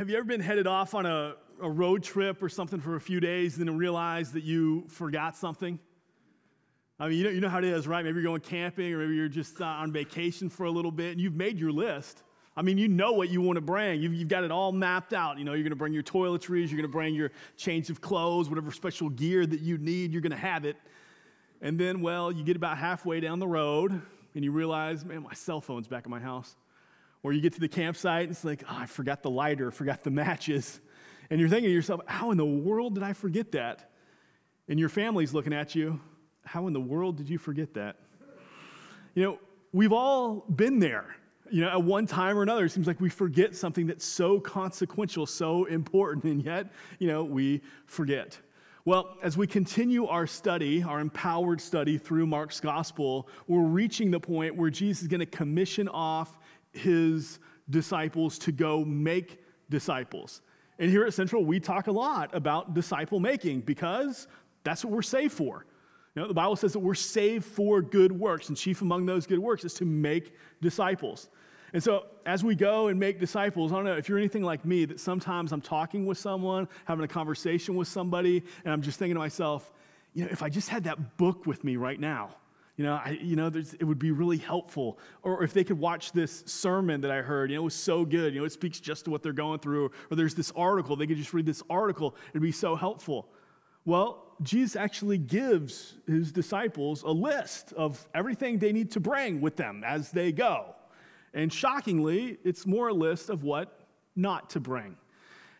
have you ever been headed off on a, a road trip or something for a few days and then realize that you forgot something? I mean, you know, you know how it is, right? Maybe you're going camping or maybe you're just uh, on vacation for a little bit and you've made your list. I mean, you know what you want to bring. You've, you've got it all mapped out. You know, you're going to bring your toiletries, you're going to bring your change of clothes, whatever special gear that you need, you're going to have it. And then, well, you get about halfway down the road and you realize, man, my cell phone's back at my house. Or you get to the campsite and it's like, oh, I forgot the lighter, forgot the matches. And you're thinking to yourself, how in the world did I forget that? And your family's looking at you, how in the world did you forget that? You know, we've all been there. You know, at one time or another, it seems like we forget something that's so consequential, so important, and yet, you know, we forget. Well, as we continue our study, our empowered study through Mark's gospel, we're reaching the point where Jesus is going to commission off his disciples to go make disciples. And here at Central, we talk a lot about disciple making because that's what we're saved for. You know, the Bible says that we're saved for good works, and chief among those good works is to make disciples. And so, as we go and make disciples, I don't know if you're anything like me, that sometimes I'm talking with someone, having a conversation with somebody, and I'm just thinking to myself, you know, if I just had that book with me right now, you know, I, you know, it would be really helpful. Or if they could watch this sermon that I heard, you know, it was so good. You know, it speaks just to what they're going through. Or there's this article, they could just read this article. It'd be so helpful. Well, Jesus actually gives his disciples a list of everything they need to bring with them as they go. And shockingly, it's more a list of what not to bring.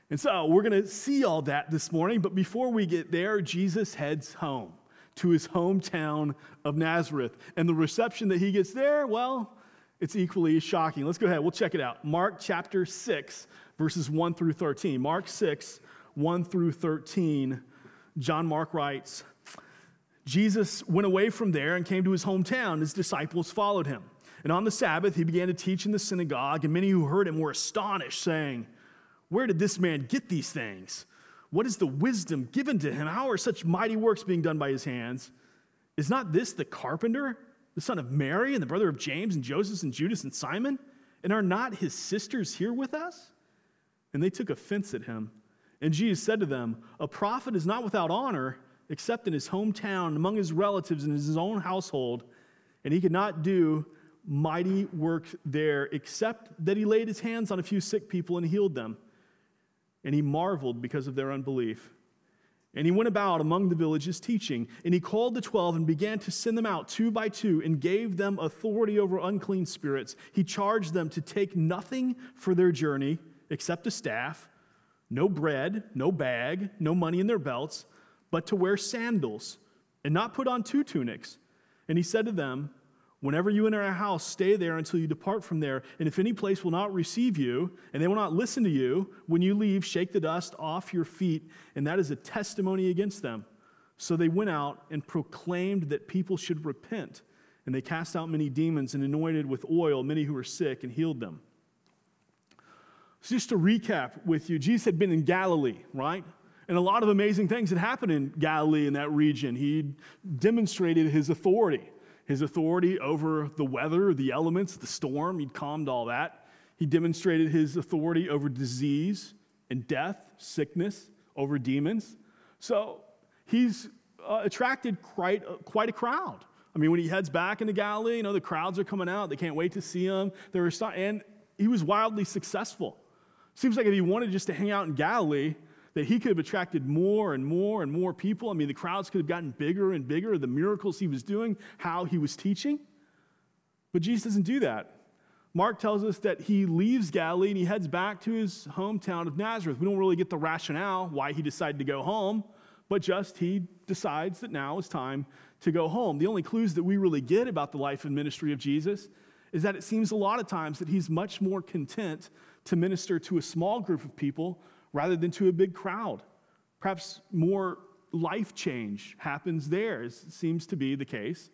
And so we're going to see all that this morning, but before we get there, Jesus heads home to his hometown of Nazareth. And the reception that he gets there, well, it's equally shocking. Let's go ahead, we'll check it out. Mark chapter 6, verses 1 through 13. Mark 6, 1 through 13. John Mark writes Jesus went away from there and came to his hometown. His disciples followed him. And on the Sabbath, he began to teach in the synagogue, and many who heard him were astonished, saying, Where did this man get these things? What is the wisdom given to him? How are such mighty works being done by his hands? Is not this the carpenter, the son of Mary, and the brother of James and Joseph and Judas and Simon? And are not his sisters here with us? And they took offense at him. And Jesus said to them, A prophet is not without honor except in his hometown, among his relatives, and in his own household. And he could not do mighty work there except that he laid his hands on a few sick people and healed them and he marveled because of their unbelief. And he went about among the villages teaching, and he called the twelve and began to send them out two by two and gave them authority over unclean spirits. He charged them to take nothing for their journey except a staff, no bread, no bag, no money in their belts, but to wear sandals and not put on two tunics. And he said to them, Whenever you enter a house, stay there until you depart from there. And if any place will not receive you, and they will not listen to you, when you leave, shake the dust off your feet, and that is a testimony against them. So they went out and proclaimed that people should repent. And they cast out many demons and anointed with oil many who were sick and healed them. So, just to recap with you, Jesus had been in Galilee, right? And a lot of amazing things had happened in Galilee in that region. He demonstrated his authority his authority over the weather, the elements, the storm. He'd calmed all that. He demonstrated his authority over disease and death, sickness, over demons. So he's uh, attracted quite, quite a crowd. I mean, when he heads back into Galilee, you know, the crowds are coming out. They can't wait to see him. There and he was wildly successful. Seems like if he wanted just to hang out in Galilee, that he could have attracted more and more and more people. I mean, the crowds could have gotten bigger and bigger, the miracles he was doing, how he was teaching. But Jesus doesn't do that. Mark tells us that he leaves Galilee and he heads back to his hometown of Nazareth. We don't really get the rationale why he decided to go home, but just he decides that now is time to go home. The only clues that we really get about the life and ministry of Jesus is that it seems a lot of times that he's much more content to minister to a small group of people rather than to a big crowd. Perhaps more life change happens there, it seems to be the case.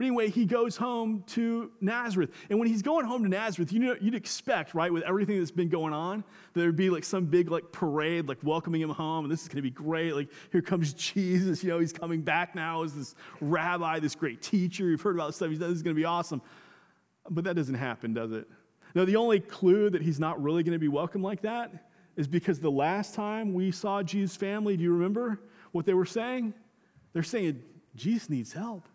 But anyway, he goes home to Nazareth. And when he's going home to Nazareth, you know, you'd expect, right, with everything that's been going on, there'd be like some big like parade, like welcoming him home, and this is gonna be great. Like, here comes Jesus, you know, he's coming back now as this rabbi, this great teacher. You've heard about this stuff he's this is gonna be awesome. But that doesn't happen, does it? No, the only clue that he's not really gonna be welcome like that is because the last time we saw Jesus' family, do you remember what they were saying? They're saying, Jesus needs help.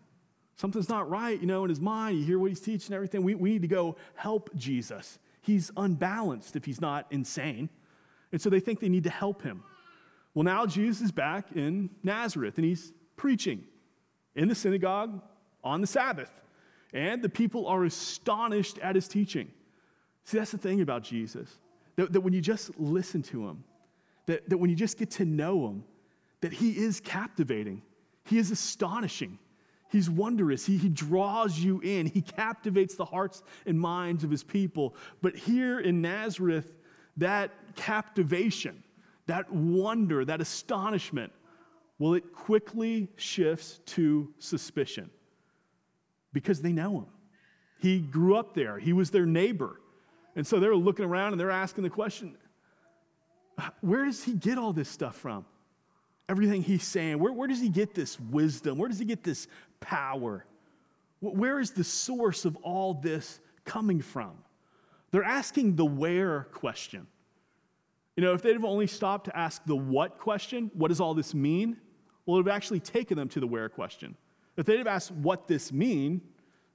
Something's not right, you know, in his mind. You hear what he's teaching, everything. We, we need to go help Jesus. He's unbalanced if he's not insane. And so they think they need to help him. Well, now Jesus is back in Nazareth and he's preaching in the synagogue on the Sabbath. And the people are astonished at his teaching. See, that's the thing about Jesus that, that when you just listen to him, that, that when you just get to know him, that he is captivating, he is astonishing. He's wondrous. He, he draws you in. He captivates the hearts and minds of his people. But here in Nazareth, that captivation, that wonder, that astonishment, well, it quickly shifts to suspicion because they know him. He grew up there, he was their neighbor. And so they're looking around and they're asking the question where does he get all this stuff from? Everything he's saying, where, where does he get this wisdom? Where does he get this power? Where is the source of all this coming from? They're asking the where question. You know, if they'd have only stopped to ask the what question, what does all this mean? Well, it would have actually taken them to the where question. If they'd have asked what this mean,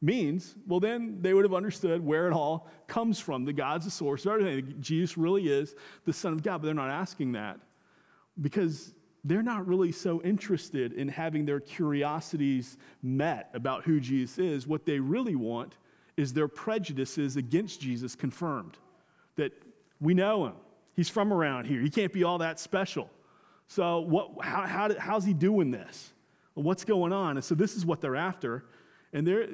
means, well, then they would have understood where it all comes from. The God's the source of everything. Jesus really is the Son of God, but they're not asking that because they're not really so interested in having their curiosities met about who Jesus is. What they really want is their prejudices against Jesus confirmed. That we know him, he's from around here, he can't be all that special. So, what, how, how, how's he doing this? What's going on? And so, this is what they're after. And they're,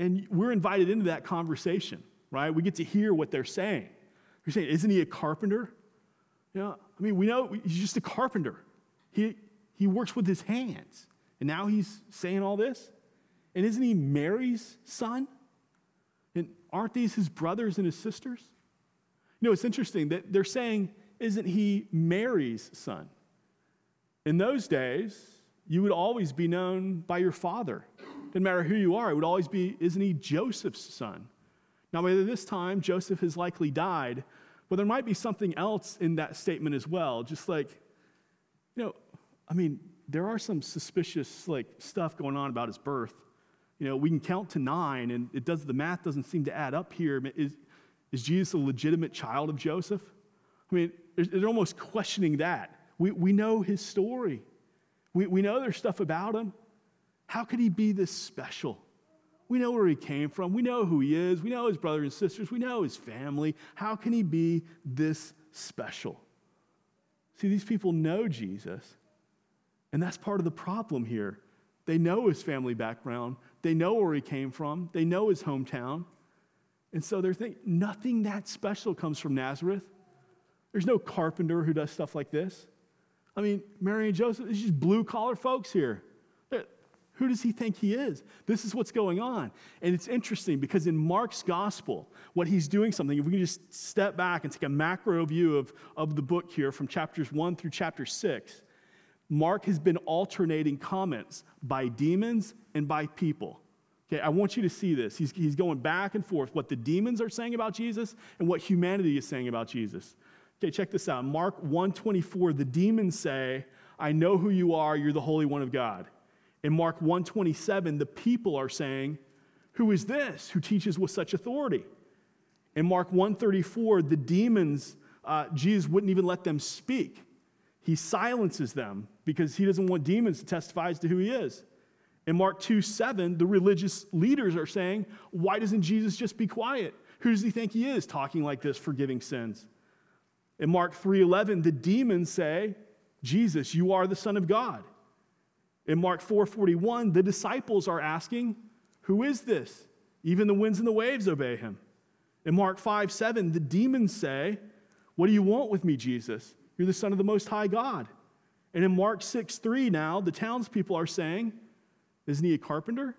and we're invited into that conversation, right? We get to hear what they're saying. You're saying, isn't he a carpenter? You know, I mean, we know he's just a carpenter. He, he works with his hands. And now he's saying all this? And isn't he Mary's son? And aren't these his brothers and his sisters? You know, it's interesting that they're saying, isn't he Mary's son? In those days, you would always be known by your father. Didn't matter who you are, it would always be, isn't he Joseph's son? Now, by this time, Joseph has likely died, but there might be something else in that statement as well. Just like, you know, I mean, there are some suspicious like stuff going on about his birth. You know, we can count to nine, and it does the math doesn't seem to add up here. Is, is Jesus a legitimate child of Joseph? I mean, they're almost questioning that. We, we know his story. We, we know there's stuff about him. How could he be this special? We know where he came from. We know who he is. We know his brothers and sisters. We know his family. How can he be this special? See, these people know Jesus, and that's part of the problem here. They know his family background, they know where he came from, they know his hometown. And so they're thinking, nothing that special comes from Nazareth. There's no carpenter who does stuff like this. I mean, Mary and Joseph, it's just blue collar folks here. Who does he think he is? This is what's going on. And it's interesting because in Mark's gospel, what he's doing something, if we can just step back and take a macro view of, of the book here from chapters one through chapter six, Mark has been alternating comments by demons and by people. Okay, I want you to see this. He's, he's going back and forth what the demons are saying about Jesus and what humanity is saying about Jesus. Okay, check this out. Mark 124, the demons say, I know who you are, you're the Holy One of God. In Mark 127, the people are saying, Who is this who teaches with such authority? In Mark 134, the demons, uh, Jesus wouldn't even let them speak. He silences them because he doesn't want demons to testify as to who he is. In Mark 2 7, the religious leaders are saying, Why doesn't Jesus just be quiet? Who does he think he is talking like this, forgiving sins? In Mark 3 11, the demons say, Jesus, you are the Son of God. In Mark 4:41, the disciples are asking, "Who is this? Even the winds and the waves obey him." In Mark 5:7, the demons say, "What do you want with me, Jesus? You're the son of the most high God." And in Mark 6:3 now, the townspeople are saying, "Isn't he a carpenter?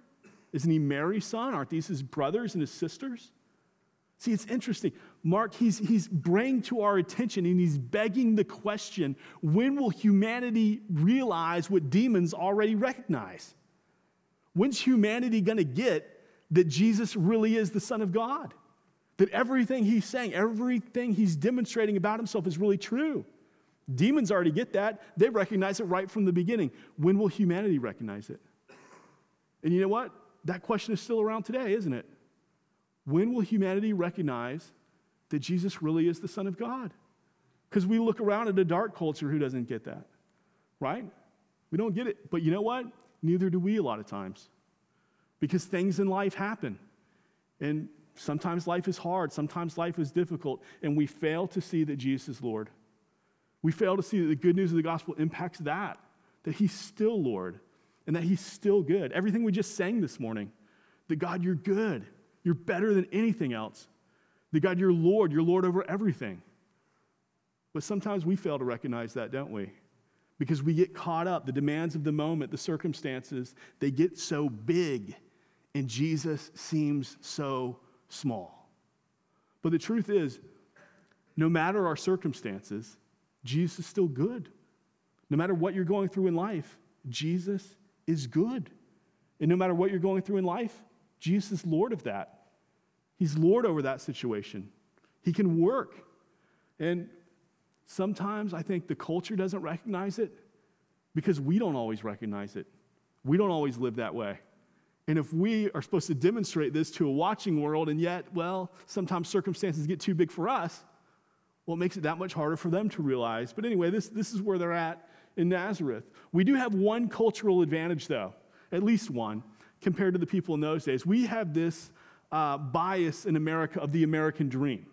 Isn't he Mary's son? Aren't these his brothers and his sisters?" See, it's interesting. Mark, he's, he's bringing to our attention and he's begging the question when will humanity realize what demons already recognize? When's humanity going to get that Jesus really is the Son of God? that everything he's saying, everything he's demonstrating about himself is really true. Demons already get that. They recognize it right from the beginning. When will humanity recognize it? And you know what? That question is still around today, isn't it? When will humanity recognize that Jesus really is the Son of God? Because we look around at a dark culture who doesn't get that, right? We don't get it. But you know what? Neither do we a lot of times. Because things in life happen. And sometimes life is hard, sometimes life is difficult, and we fail to see that Jesus is Lord. We fail to see that the good news of the gospel impacts that, that He's still Lord and that He's still good. Everything we just sang this morning, that God, you're good. You're better than anything else. That God, you're Lord. You're Lord over everything. But sometimes we fail to recognize that, don't we? Because we get caught up. The demands of the moment, the circumstances, they get so big, and Jesus seems so small. But the truth is, no matter our circumstances, Jesus is still good. No matter what you're going through in life, Jesus is good. And no matter what you're going through in life, Jesus is Lord of that. He's Lord over that situation. He can work. And sometimes I think the culture doesn't recognize it because we don't always recognize it. We don't always live that way. And if we are supposed to demonstrate this to a watching world, and yet, well, sometimes circumstances get too big for us, well, it makes it that much harder for them to realize. But anyway, this, this is where they're at in Nazareth. We do have one cultural advantage, though, at least one, compared to the people in those days. We have this uh, bias in America of the American dream.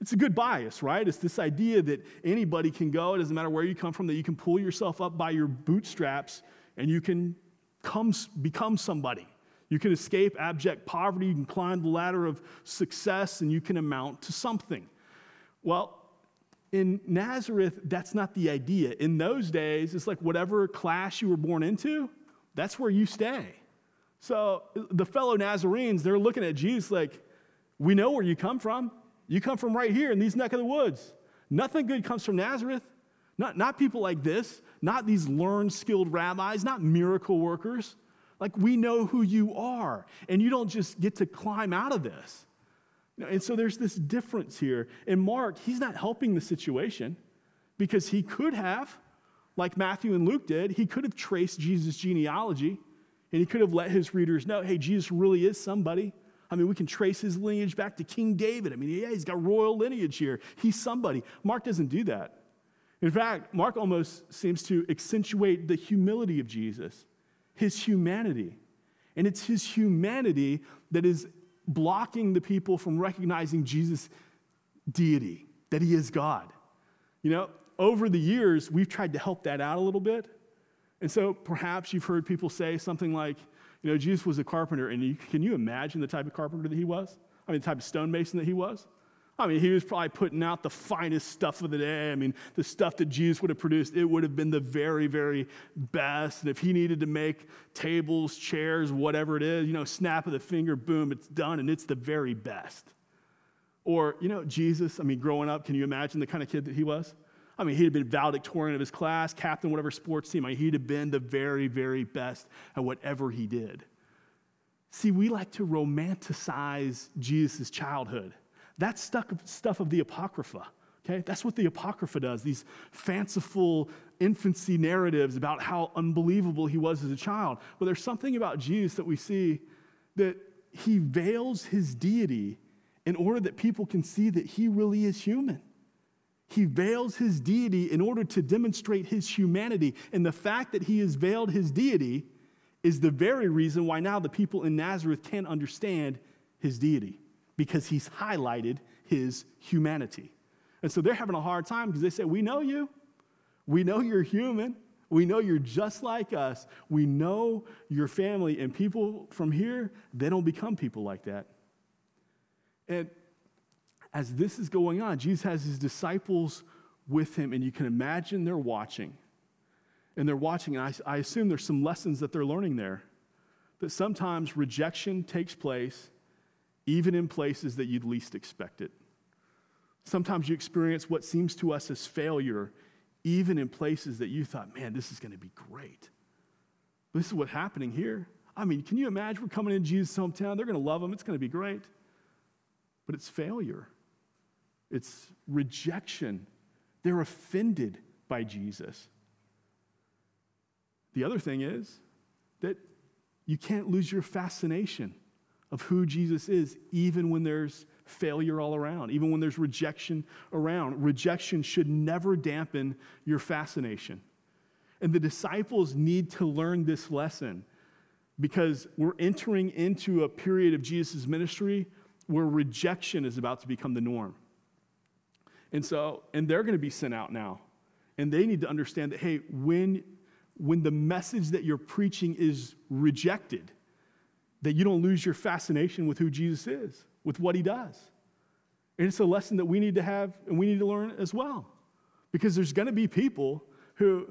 It's a good bias, right? It's this idea that anybody can go, it doesn't matter where you come from, that you can pull yourself up by your bootstraps and you can come, become somebody. You can escape abject poverty, you can climb the ladder of success, and you can amount to something. Well, in Nazareth, that's not the idea. In those days, it's like whatever class you were born into, that's where you stay. So the fellow Nazarenes, they're looking at Jesus like, we know where you come from. You come from right here in these neck of the woods. Nothing good comes from Nazareth. Not, not people like this, not these learned, skilled rabbis, not miracle workers. Like, we know who you are, and you don't just get to climb out of this. And so there's this difference here. And Mark, he's not helping the situation because he could have, like Matthew and Luke did, he could have traced Jesus' genealogy and he could have let his readers know hey, Jesus really is somebody. I mean, we can trace his lineage back to King David. I mean, yeah, he's got royal lineage here. He's somebody. Mark doesn't do that. In fact, Mark almost seems to accentuate the humility of Jesus, his humanity. And it's his humanity that is blocking the people from recognizing Jesus' deity, that he is God. You know, over the years, we've tried to help that out a little bit. And so perhaps you've heard people say something like, you know, Jesus was a carpenter, and you, can you imagine the type of carpenter that he was? I mean, the type of stonemason that he was? I mean, he was probably putting out the finest stuff of the day. I mean, the stuff that Jesus would have produced, it would have been the very, very best. And if he needed to make tables, chairs, whatever it is, you know, snap of the finger, boom, it's done, and it's the very best. Or, you know, Jesus, I mean, growing up, can you imagine the kind of kid that he was? I mean, he'd have been valedictorian of his class, captain, whatever sports team. I mean, he'd have been the very, very best at whatever he did. See, we like to romanticize Jesus' childhood. That's stuff of the Apocrypha. Okay? That's what the Apocrypha does, these fanciful infancy narratives about how unbelievable he was as a child. But there's something about Jesus that we see that he veils his deity in order that people can see that he really is human. He veils his deity in order to demonstrate his humanity. And the fact that he has veiled his deity is the very reason why now the people in Nazareth can't understand his deity because he's highlighted his humanity. And so they're having a hard time because they say, We know you. We know you're human. We know you're just like us. We know your family. And people from here, they don't become people like that. And as this is going on, Jesus has his disciples with him, and you can imagine they're watching. And they're watching, and I, I assume there's some lessons that they're learning there. That sometimes rejection takes place even in places that you'd least expect it. Sometimes you experience what seems to us as failure, even in places that you thought, man, this is going to be great. This is what's happening here. I mean, can you imagine we're coming in Jesus' hometown? They're going to love him, it's going to be great. but it's failure, it's rejection. They're offended by Jesus. The other thing is that you can't lose your fascination of who Jesus is, even when there's failure all around, even when there's rejection around. Rejection should never dampen your fascination. And the disciples need to learn this lesson because we're entering into a period of Jesus' ministry where rejection is about to become the norm. And so, and they're going to be sent out now. And they need to understand that, hey, when, when the message that you're preaching is rejected, that you don't lose your fascination with who Jesus is, with what he does. And it's a lesson that we need to have and we need to learn as well. Because there's going to be people who,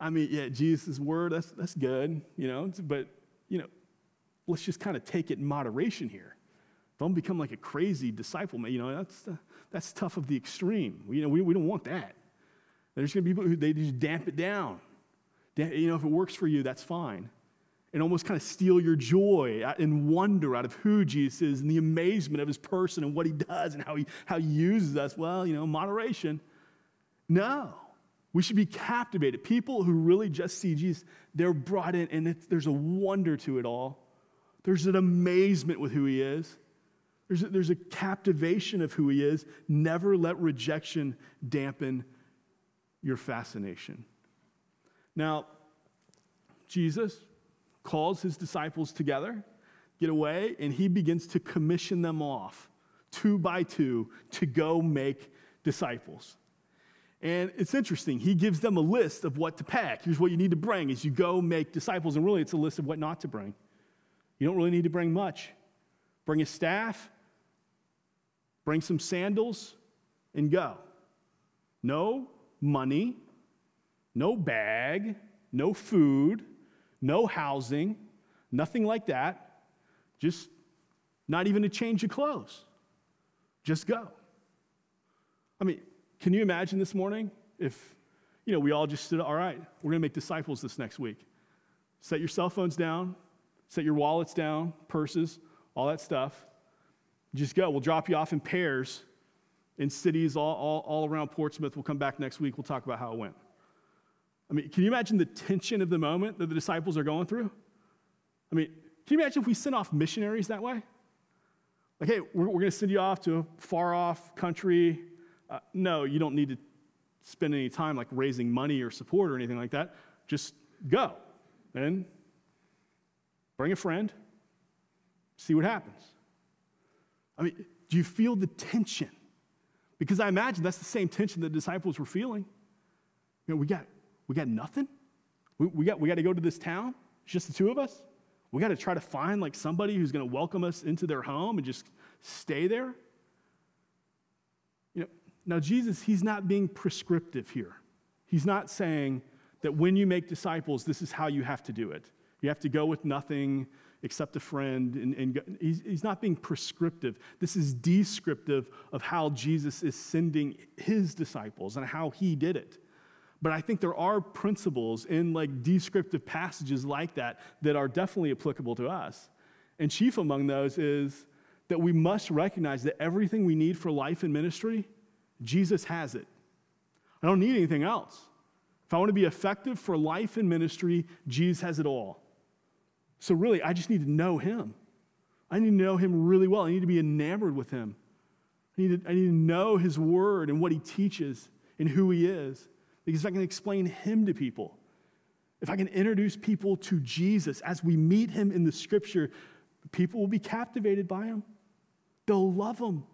I mean, yeah, Jesus' word, that's, that's good, you know, but, you know, let's just kind of take it in moderation here. Don't become like a crazy disciple, man. You know, that's, uh, that's tough of the extreme. You know, we, we don't want that. There's going to be people who they just damp it down. You know, if it works for you, that's fine and almost kind of steal your joy uh, and wonder out of who Jesus is and the amazement of his person and what he does and how he, how he uses us. Well, you know, moderation. No. We should be captivated. People who really just see Jesus, they're brought in, and there's a wonder to it all. There's an amazement with who he is. There's a, there's a captivation of who he is. Never let rejection dampen your fascination. Now, Jesus, calls his disciples together, get away, and he begins to commission them off, two by two, to go make disciples. And it's interesting. He gives them a list of what to pack. Here's what you need to bring as you go make disciples. And really, it's a list of what not to bring. You don't really need to bring much. Bring a staff, bring some sandals, and go. No money, no bag, no food, no housing, nothing like that. Just not even a change of clothes. Just go. I mean, can you imagine this morning if, you know, we all just stood, all right, we're going to make disciples this next week. Set your cell phones down, set your wallets down, purses, all that stuff. Just go. We'll drop you off in pairs in cities all, all, all around Portsmouth. We'll come back next week. We'll talk about how it went. I mean, can you imagine the tension of the moment that the disciples are going through? I mean, can you imagine if we sent off missionaries that way? Like, hey, we're, we're going to send you off to a far off country. Uh, no, you don't need to spend any time like raising money or support or anything like that. Just go and bring a friend, see what happens. I mean, do you feel the tension? Because I imagine that's the same tension the disciples were feeling. You know, we got we got nothing? We, we, got, we got to go to this town? It's just the two of us? We got to try to find like somebody who's going to welcome us into their home and just stay there? You know, now Jesus, he's not being prescriptive here. He's not saying that when you make disciples, this is how you have to do it. You have to go with nothing except a friend. And, and he's, he's not being prescriptive. This is descriptive of how Jesus is sending his disciples and how he did it. But I think there are principles in like descriptive passages like that that are definitely applicable to us. And chief among those is that we must recognize that everything we need for life and ministry, Jesus has it. I don't need anything else. If I want to be effective for life and ministry, Jesus has it all. So, really, I just need to know Him. I need to know Him really well. I need to be enamored with Him. I need to, I need to know His Word and what He teaches and who He is. Because if I can explain him to people, if I can introduce people to Jesus as we meet him in the scripture, people will be captivated by him. They'll love him.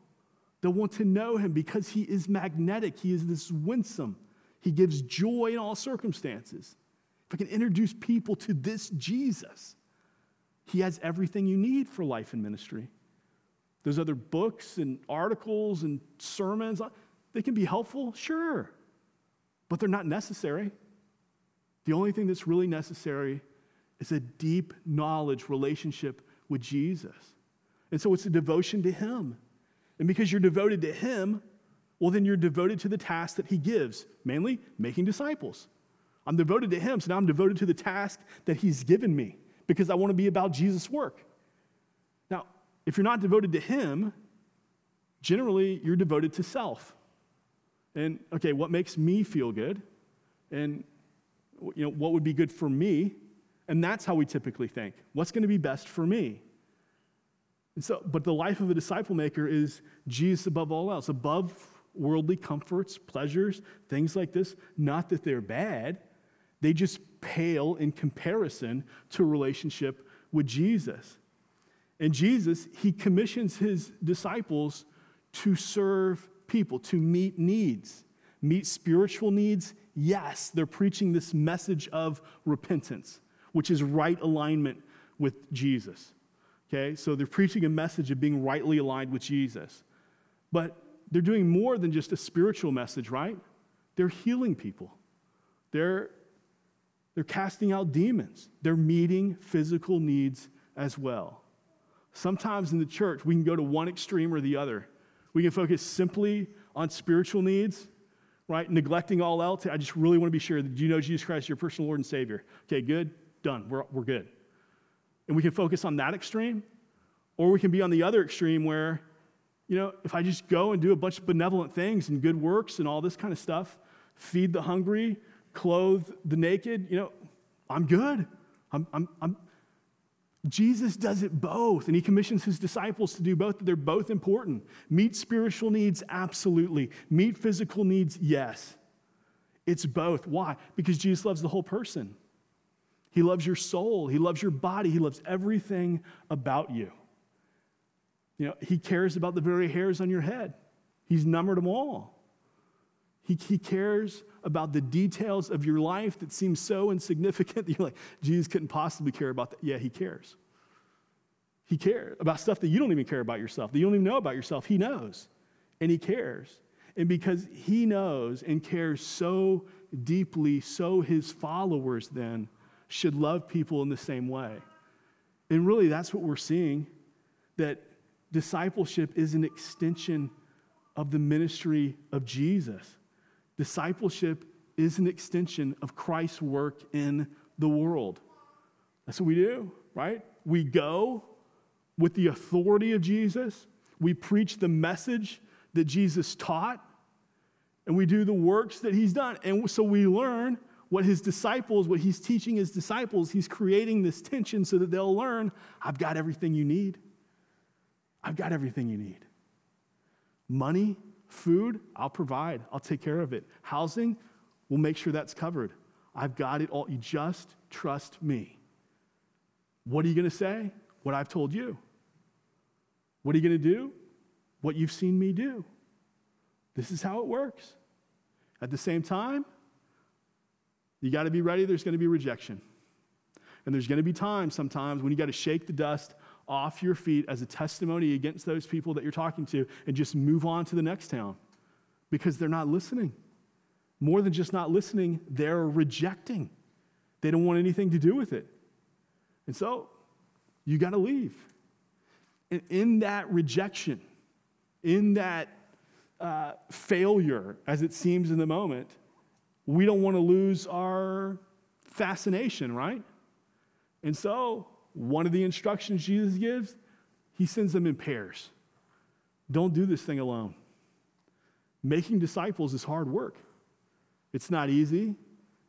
They'll want to know him because he is magnetic. He is this winsome. He gives joy in all circumstances. If I can introduce people to this Jesus, he has everything you need for life and ministry. Those other books and articles and sermons, they can be helpful, sure but they're not necessary. The only thing that's really necessary is a deep knowledge relationship with Jesus. And so it's a devotion to Him. And because you're devoted to Him, well, then you're devoted to the task that He gives, mainly making disciples. I'm devoted to Him, so now I'm devoted to the task that He's given me because I want to be about Jesus' work. Now, if you're not devoted to Him, generally you're devoted to self. And okay, what makes me feel good? And you know, what would be good for me? And that's how we typically think. What's going to be best for me? And so, but the life of a disciple maker is Jesus above all else, above worldly comforts, pleasures, things like this. Not that they're bad, they just pale in comparison to relationship with Jesus. And Jesus, he commissions his disciples to serve people, to meet needs, meet spiritual needs. Yes, they're preaching this message of repentance, which is right alignment with Jesus. Okay, so they're preaching a message of being rightly aligned with Jesus. But they're doing more than just a spiritual message, right? They're healing people. They're, they're casting out demons. They're meeting physical needs as well. Sometimes in the church, we can go to one extreme or the other. We can focus simply on spiritual needs, right? Neglecting all else. I just really want to be sure that you know Jesus Christ, your personal Lord and Savior. Okay, good, done. We're, we're good. And we can focus on that extreme, or we can be on the other extreme where you know, if I just go and do a bunch of benevolent things and good works and all this kind of stuff, feed the hungry, clothe the naked, you know, I'm good. I'm, I'm, I'm, Jesus does it both, and he commissions his disciples to do both. They're both important. Meet spiritual needs, absolutely. Meet physical needs, yes. It's both. Why? Because Jesus loves the whole person. He loves your soul, he loves your body, he loves everything about you. You know, he cares about the very hairs on your head. He's numbered them all. He, he cares about the details of your life that seem so insignificant that you're like, Jesus couldn't possibly care about that. Yeah, he cares. He cares about stuff that you don't even care about yourself, that you don't even know about yourself. He knows, and he cares. And because he knows and cares so deeply, so his followers then should love people in the same way. And really, that's what we're seeing that discipleship is an extension of the ministry of Jesus. Discipleship is an extension of Christ's work in the world. That's what we do, right? We go with the authority of Jesus, we preach the message that Jesus taught, and we do the works that he's done. And so we learn what his disciples, what he's teaching his disciples, he's creating this tension so that they'll learn I've got everything you need. I've got everything you need. Money, food, I'll provide. I'll take care of it. Housing, we'll make sure that's covered. I've got it all. You just trust me. What are you going to say? What I've told you. What are you going to do? What you've seen me do. This is how it works. At the same time, you got to be ready. There's going to be rejection. And there's going to be times sometimes when you got to shake the dust off your feet as a testimony against those people that you're talking to and just move on to the next town because they're not listening. More than just not listening, they're rejecting. They don't want anything to do with it. And so you got to leave. And in that rejection, in that uh, failure, as it seems in the moment, we don't want to lose our fascination, right? And so one of the instructions Jesus gives, he sends them in pairs. Don't do this thing alone. Making disciples is hard work. It's not easy.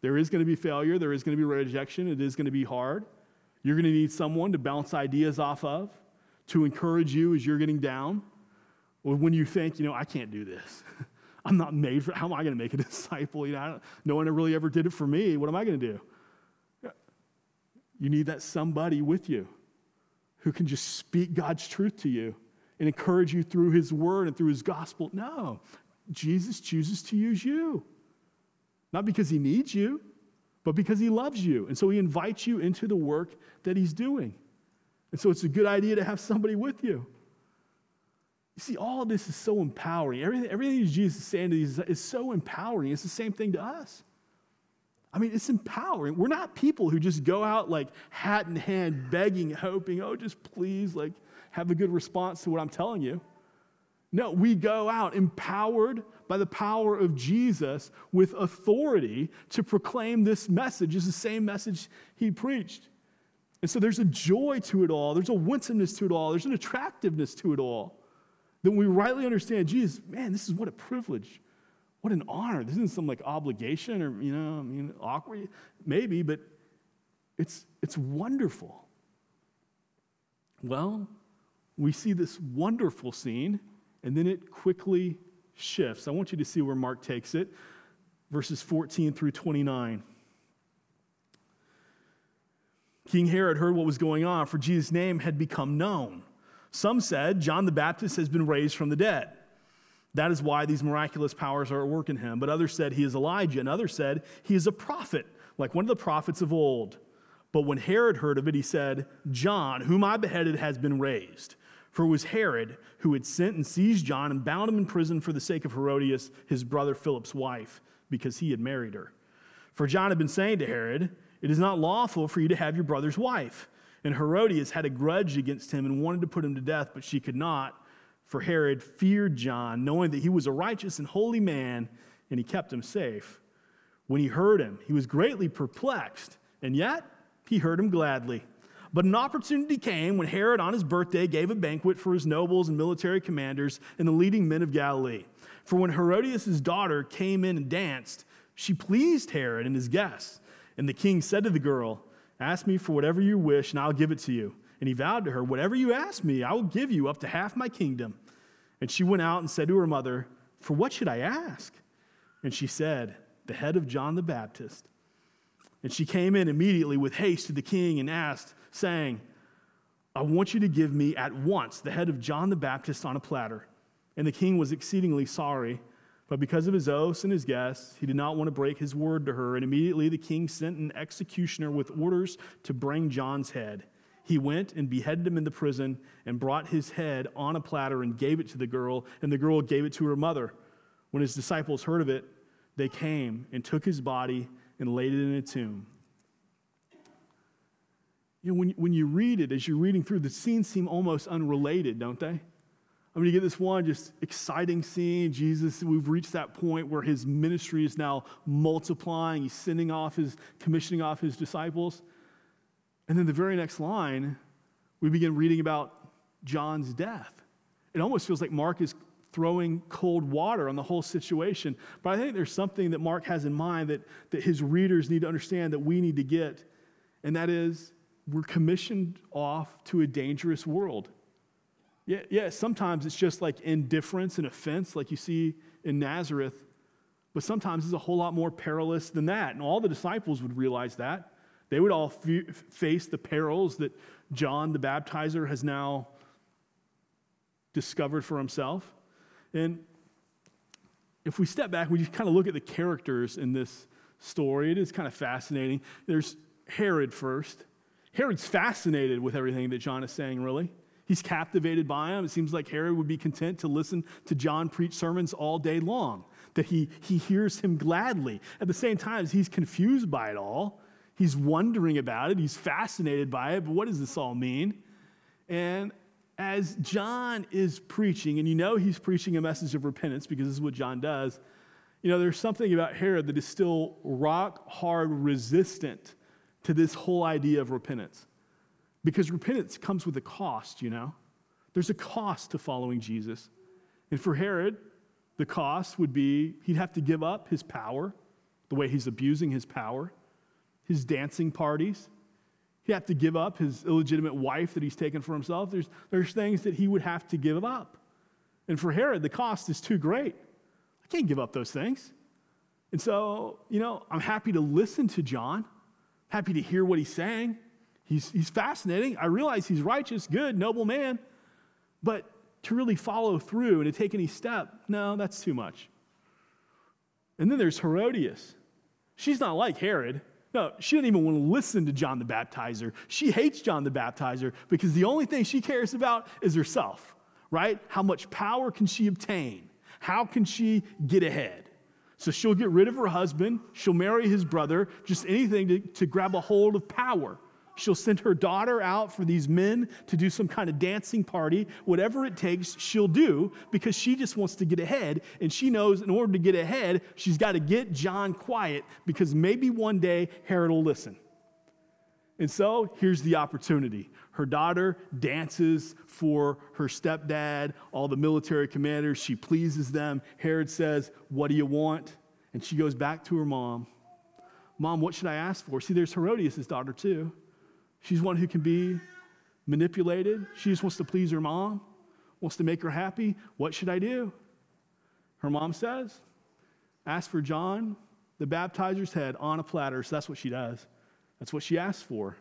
There is going to be failure, there is going to be rejection, it is going to be hard. You're going to need someone to bounce ideas off of, to encourage you as you're getting down. Or when you think, you know, I can't do this. I'm not made for, how am I going to make a disciple? You know, no one really ever did it for me. What am I going to do? You need that somebody with you who can just speak God's truth to you and encourage you through his word and through his gospel. No, Jesus chooses to use you. Not because he needs you, but because he loves you. And so he invites you into the work that he's doing. And so it's a good idea to have somebody with you. You see, all this is so empowering. Everything, everything Jesus is saying to these is so empowering. It's the same thing to us. I mean, it's empowering. We're not people who just go out like hat in hand, begging, hoping, oh, just please, like, have a good response to what I'm telling you. No, we go out empowered by the power of Jesus with authority to proclaim this message. It's the same message he preached. And so there's a joy to it all, there's a winsomeness to it all, there's an attractiveness to it all. That when we rightly understand Jesus, man, this is what a privilege, what an honor. This isn't some like obligation or, you know, I mean, awkward, maybe, but it's, it's wonderful. Well, we see this wonderful scene, and then it quickly shifts. I want you to see where Mark takes it, verses 14 through 29. King Herod heard what was going on, for Jesus' name had become known. Some said John the Baptist has been raised from the dead. That is why these miraculous powers are at work in him. But others said he is Elijah, and others said he is a prophet, like one of the prophets of old. But when Herod heard of it, he said, John, whom I beheaded, has been raised. For it was Herod who had sent and seized John and bound him in prison for the sake of Herodias, his brother Philip's wife, because he had married her. For John had been saying to Herod, It is not lawful for you to have your brother's wife. And Herodias had a grudge against him and wanted to put him to death, but she could not. For Herod feared John, knowing that he was a righteous and holy man, and he kept him safe. When he heard him, he was greatly perplexed, and yet he heard him gladly. But an opportunity came when Herod, on his birthday, gave a banquet for his nobles and military commanders and the leading men of Galilee. For when Herodias' daughter came in and danced, she pleased Herod and his guests. And the king said to the girl, Ask me for whatever you wish, and I'll give it to you. And he vowed to her, Whatever you ask me, I will give you up to half my kingdom. And she went out and said to her mother, For what should I ask? And she said, The head of John the Baptist. And she came in immediately with haste to the king and asked, saying, I want you to give me at once the head of John the Baptist on a platter. And the king was exceedingly sorry, but because of his oaths and his guests, he did not want to break his word to her. And immediately the king sent an executioner with orders to bring John's head. He went and beheaded him in the prison and brought his head on a platter and gave it to the girl, and the girl gave it to her mother. When his disciples heard of it, they came and took his body and laid it in a tomb. You know, when, when you read it, as you're reading through, the scenes seem almost unrelated, don't they? I mean, you get this one just exciting scene. Jesus, we've reached that point where his ministry is now multiplying. He's sending off his, commissioning off his disciples. And then the very next line, we begin reading about John's death. It almost feels like Mark is throwing cold water on the whole situation. But I think there's something that Mark has in mind that, that his readers need to understand that we need to get, and that is we're commissioned off to a dangerous world. Yeah, yeah, sometimes it's just like indifference and offense, like you see in Nazareth, but sometimes it's a whole lot more perilous than that. And all the disciples would realize that. They would all f- face the perils that John the baptizer has now discovered for himself. And if we step back, we just kind of look at the characters in this story. It is kind of fascinating. There's Herod first. Herod's fascinated with everything that John is saying, really. He's captivated by him. It seems like Herod would be content to listen to John preach sermons all day long, that he, he hears him gladly. At the same time, he's confused by it all. He's wondering about it. He's fascinated by it. But what does this all mean? And as John is preaching, and you know he's preaching a message of repentance because this is what John does, you know, there's something about Herod that is still rock hard resistant to this whole idea of repentance. Because repentance comes with a cost, you know? There's a cost to following Jesus. And for Herod, the cost would be he'd have to give up his power, the way he's abusing his power, his dancing parties, He'd have to give up his illegitimate wife that he's taken for himself. There's, there's things that he would have to give up. And for Herod, the cost is too great. I can't give up those things. And so, you know, I'm happy to listen to John, happy to hear what he's saying. He's, he's fascinating. I realize he's righteous, good, noble man. But to really follow through and to take any step, no, that's too much. And then there's Herodias. She's not like Herod. No, she doesn't even want to listen to John the Baptizer. She hates John the Baptizer because the only thing she cares about is herself, right? How much power can she obtain? How can she get ahead? So she'll get rid of her husband, she'll marry his brother, just anything to, to grab a hold of power. She'll send her daughter out for these men to do some kind of dancing party. Whatever it takes, she'll do because she just wants to get ahead. And she knows in order to get ahead, she's got to get John quiet because maybe one day Herod will listen. And so here's the opportunity. Her daughter dances for her stepdad, all the military commanders. She pleases them. Herod says, What do you want? And she goes back to her mom. Mom, what should I ask for? See, there's Herodias' daughter too. She's one who can be manipulated. She just wants to please her mom, wants to make her happy. What should I do? Her mom says, Ask for John, the baptizer's head, on a platter. So that's what she does. That's what she asks for.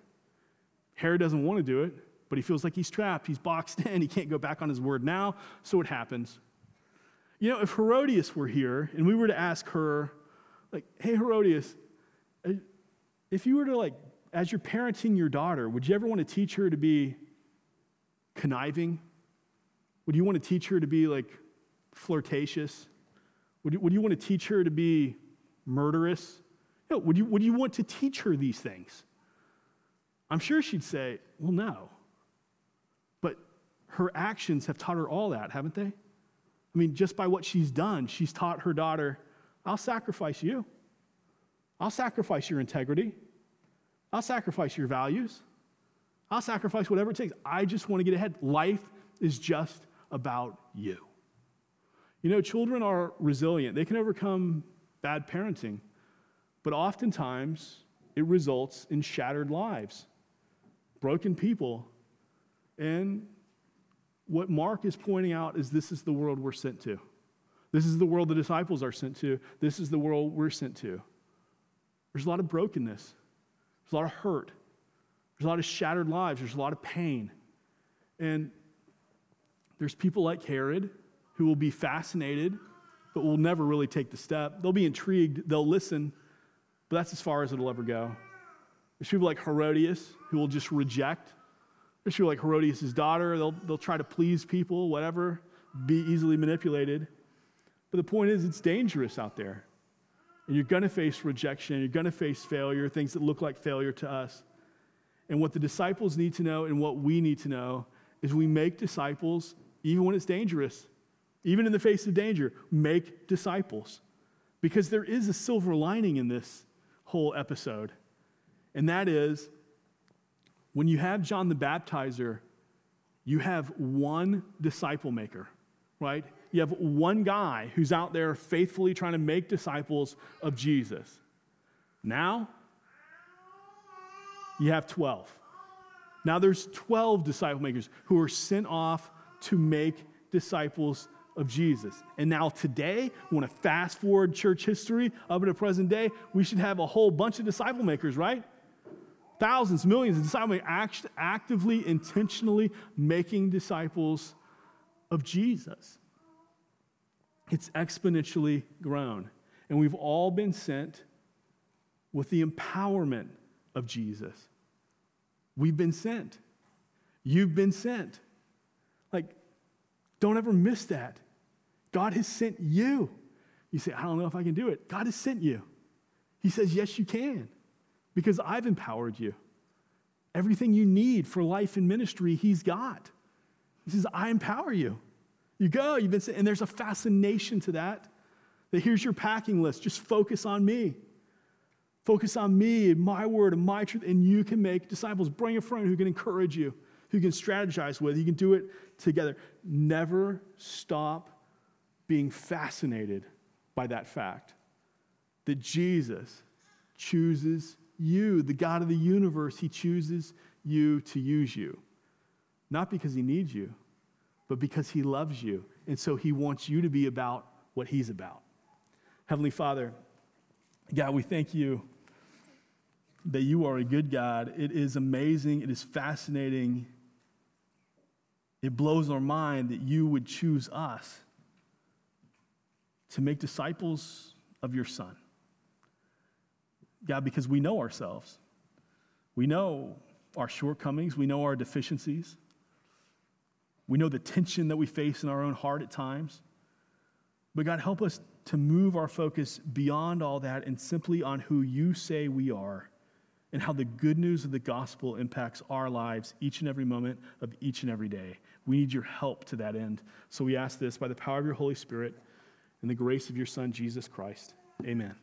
Herod doesn't want to do it, but he feels like he's trapped. He's boxed in. He can't go back on his word now. So it happens. You know, if Herodias were here and we were to ask her, like, hey, Herodias, if you were to, like, as you're parenting your daughter, would you ever want to teach her to be conniving? Would you want to teach her to be, like, flirtatious? Would you, would you want to teach her to be murderous? No, would you, would you want to teach her these things? I'm sure she'd say, well, no. But her actions have taught her all that, haven't they? I mean, just by what she's done, she's taught her daughter, I'll sacrifice you. I'll sacrifice your integrity. I'll sacrifice your values. I'll sacrifice whatever it takes. I just want to get ahead. Life is just about you. You know, children are resilient, they can overcome bad parenting. But oftentimes, it results in shattered lives, broken people. And what Mark is pointing out is this is the world we're sent to. This is the world the disciples are sent to. This is the world we're sent to. There's a lot of brokenness, there's a lot of hurt, there's a lot of shattered lives, there's a lot of pain. And there's people like Herod who will be fascinated, but will never really take the step. They'll be intrigued, they'll listen, but that's as far as it'll ever go. There's people like Herodias who will just reject. There's people like Herodias' daughter, they'll, they'll try to please people, whatever, be easily manipulated. But the point is, it's dangerous out there. And you're going to face rejection, you're going to face failure, things that look like failure to us. And what the disciples need to know and what we need to know is we make disciples even when it's dangerous, even in the face of danger, make disciples. Because there is a silver lining in this whole episode. And that is when you have John the Baptizer, you have one disciple maker, right? You have one guy who's out there faithfully trying to make disciples of Jesus. Now, you have 12. Now there's 12 disciple makers who are sent off to make disciples of Jesus. And now, today, want to fast forward church history up to present day, we should have a whole bunch of disciple makers, right? Thousands, millions of disciple makers act- actively, intentionally making disciples of Jesus. It's exponentially grown. And we've all been sent with the empowerment of Jesus. We've been sent. You've been sent. Like, don't ever miss that. God has sent you. You say, I don't know if I can do it. God has sent you. He says, Yes, you can, because I've empowered you. Everything you need for life and ministry, He's got. He says, I empower you. You go, you've been. And there's a fascination to that. That here's your packing list. Just focus on me. Focus on me and my word and my truth, and you can make disciples. Bring a friend who can encourage you, who can strategize with. You can do it together. Never stop being fascinated by that fact that Jesus chooses you, the God of the universe, He chooses you to use you. Not because He needs you, but because He loves you. And so He wants you to be about what He's about. Heavenly Father, God, we thank you that you are a good God. It is amazing, it is fascinating. It blows our mind that you would choose us to make disciples of your Son. God, because we know ourselves. We know our shortcomings, we know our deficiencies. We know the tension that we face in our own heart at times. But God, help us to move our focus beyond all that and simply on who you say we are and how the good news of the gospel impacts our lives each and every moment of each and every day. We need your help to that end. So we ask this by the power of your Holy Spirit and the grace of your Son, Jesus Christ. Amen.